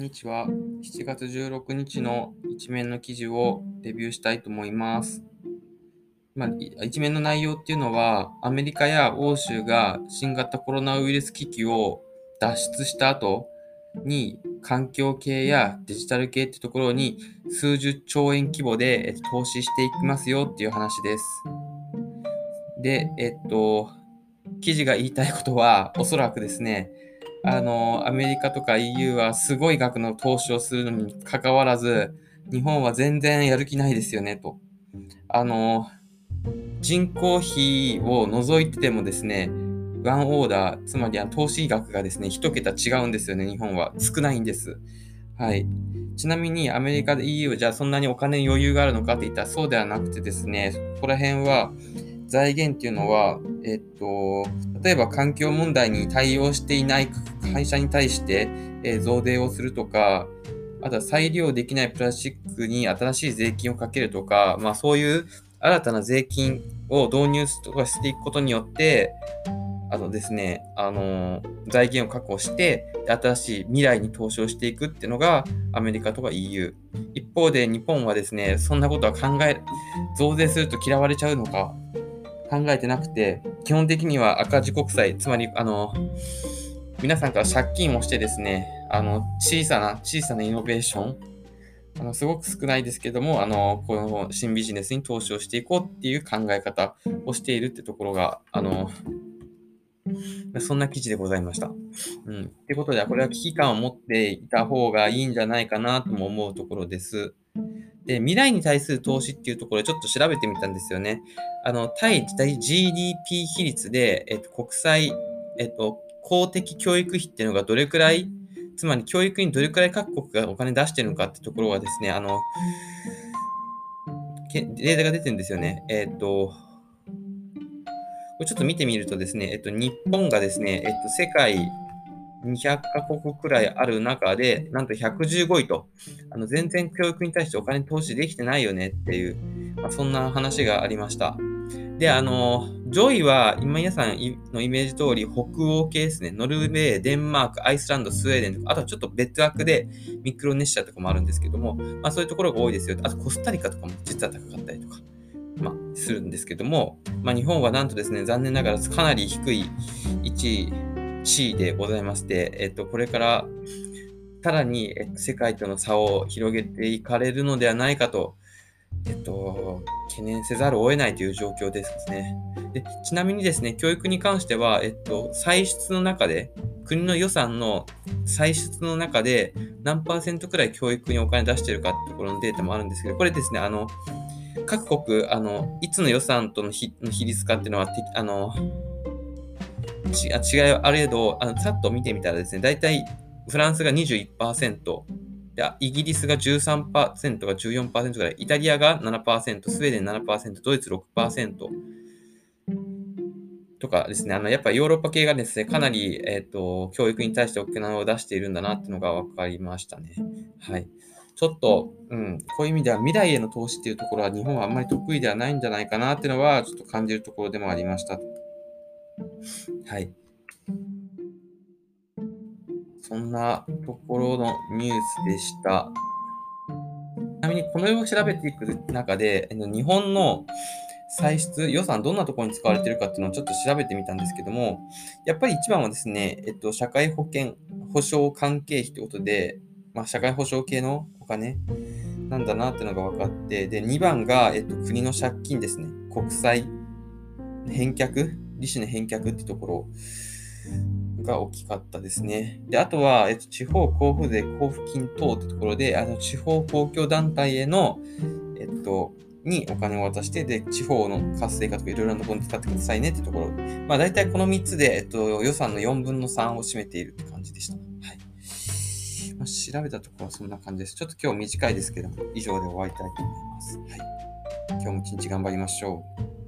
にちは。7月16日の一面の記事をレビューしたいと思います。まあ、一面の内容っていうのは、アメリカや欧州が新型コロナウイルス危機を脱出した後に、環境系やデジタル系ってところに数十兆円規模で投資していきますよっていう話です。で、えっと、記事が言いたいことは、おそらくですね、あの、アメリカとか EU はすごい額の投資をするのに関わらず、日本は全然やる気ないですよね、と。あの、人口比を除いててもですね、ワンオーダー、つまりは投資額がですね、一桁違うんですよね、日本は。少ないんです。はい。ちなみにアメリカで EU じゃあそんなにお金に余裕があるのかって言ったらそうではなくてですね、ここら辺は財源っていうのは、えっと、例えば環境問題に対応していない会社に対して、え、増税をするとか、あとは再利用できないプラスチックに新しい税金をかけるとか、まあそういう新たな税金を導入とかしていくことによって、あのですね、あの財源を確保して、新しい未来に投資をしていくっていうのがアメリカとか EU。一方で日本はですね、そんなことは考え、増税すると嫌われちゃうのか、考えてなくて、基本的には赤字国債、つまり、あの、皆さんから借金をしてですね、あの、小さな、小さなイノベーション、あのすごく少ないですけども、あの、この新ビジネスに投資をしていこうっていう考え方をしているってところが、あの、そんな記事でございました。うん。ってことで、これは危機感を持っていた方がいいんじゃないかなとも思うところです。で、未来に対する投資っていうところをちょっと調べてみたんですよね。あの、対 GDP 比率で、えっと、国際、えっと、公的教育費っていうのがどれくらい、つまり教育にどれくらい各国がお金出してるのかってところはですね、あの、データが出てるんですよね。えっと、これちょっと見てみるとですね、えっと、日本がですね、えっと、世界200カ国くらいある中で、なんと115位と、あの全然教育に対してお金投資できてないよねっていう、まあ、そんな話がありました。で、あの、上位は今皆さんのイメージ通り北欧系ですね。ノルウェー、デンマーク、アイスランド、スウェーデンとか、あとはちょっと別枠でミクロネシアとかもあるんですけども、まあそういうところが多いですよ。あとコスタリカとかも実は高かったりとか。まあ、するんですけども、まあ、日本はなんとですね、残念ながらかなり低い1位、地位でございまして、えっと、これからさらに世界との差を広げていかれるのではないかと、えっと、懸念せざるを得ないという状況ですね。でちなみにですね、教育に関しては、えっと、歳出の中で、国の予算の歳出の中で何パーセントくらい教育にお金出してるかってところのデータもあるんですけど、これですね、あの、各国、あの、いつの予算との比率かっていうのは、あの、違いはあれど、あのさっと見てみたらですね、大体フランスが21%、でイギリスが13%が14%ぐらい、イタリアが7%、スウェーデン7%、ドイツ6%とかですね、あのやっぱヨーロッパ系がですね、かなり、えーと、教育に対してお金を出しているんだなっていうのが分かりましたね。はい。ちょっと、うん、こういう意味では未来への投資っていうところは日本はあんまり得意ではないんじゃないかなっていうのはちょっと感じるところでもありました。はい。そんなところのニュースでした。ちなみにこのよを調べていく中で、日本の歳出、予算どんなところに使われているかっていうのをちょっと調べてみたんですけども、やっぱり一番はですね、えっと、社会保険保障関係費ということで、まあ、社会保障系のお金なんだなっていうのが分かって、で、2番が、えっと、国の借金ですね。国債返却、利子の返却ってところが大きかったですね。で、あとは、えっと、地方交付税交付金等ってところで、あの地方公共団体への、えっと、にお金を渡して、で、地方の活性化とかいろいろなところに使ってくださいねってところ。まあ、大体この3つで、えっと、予算の4分の3を占めているって感じでした。はい。まあ、調べたところはそんな感じです。ちょっと今日短いですけども、以上で終わりたいと思います。はい。今日も一日頑張りましょう。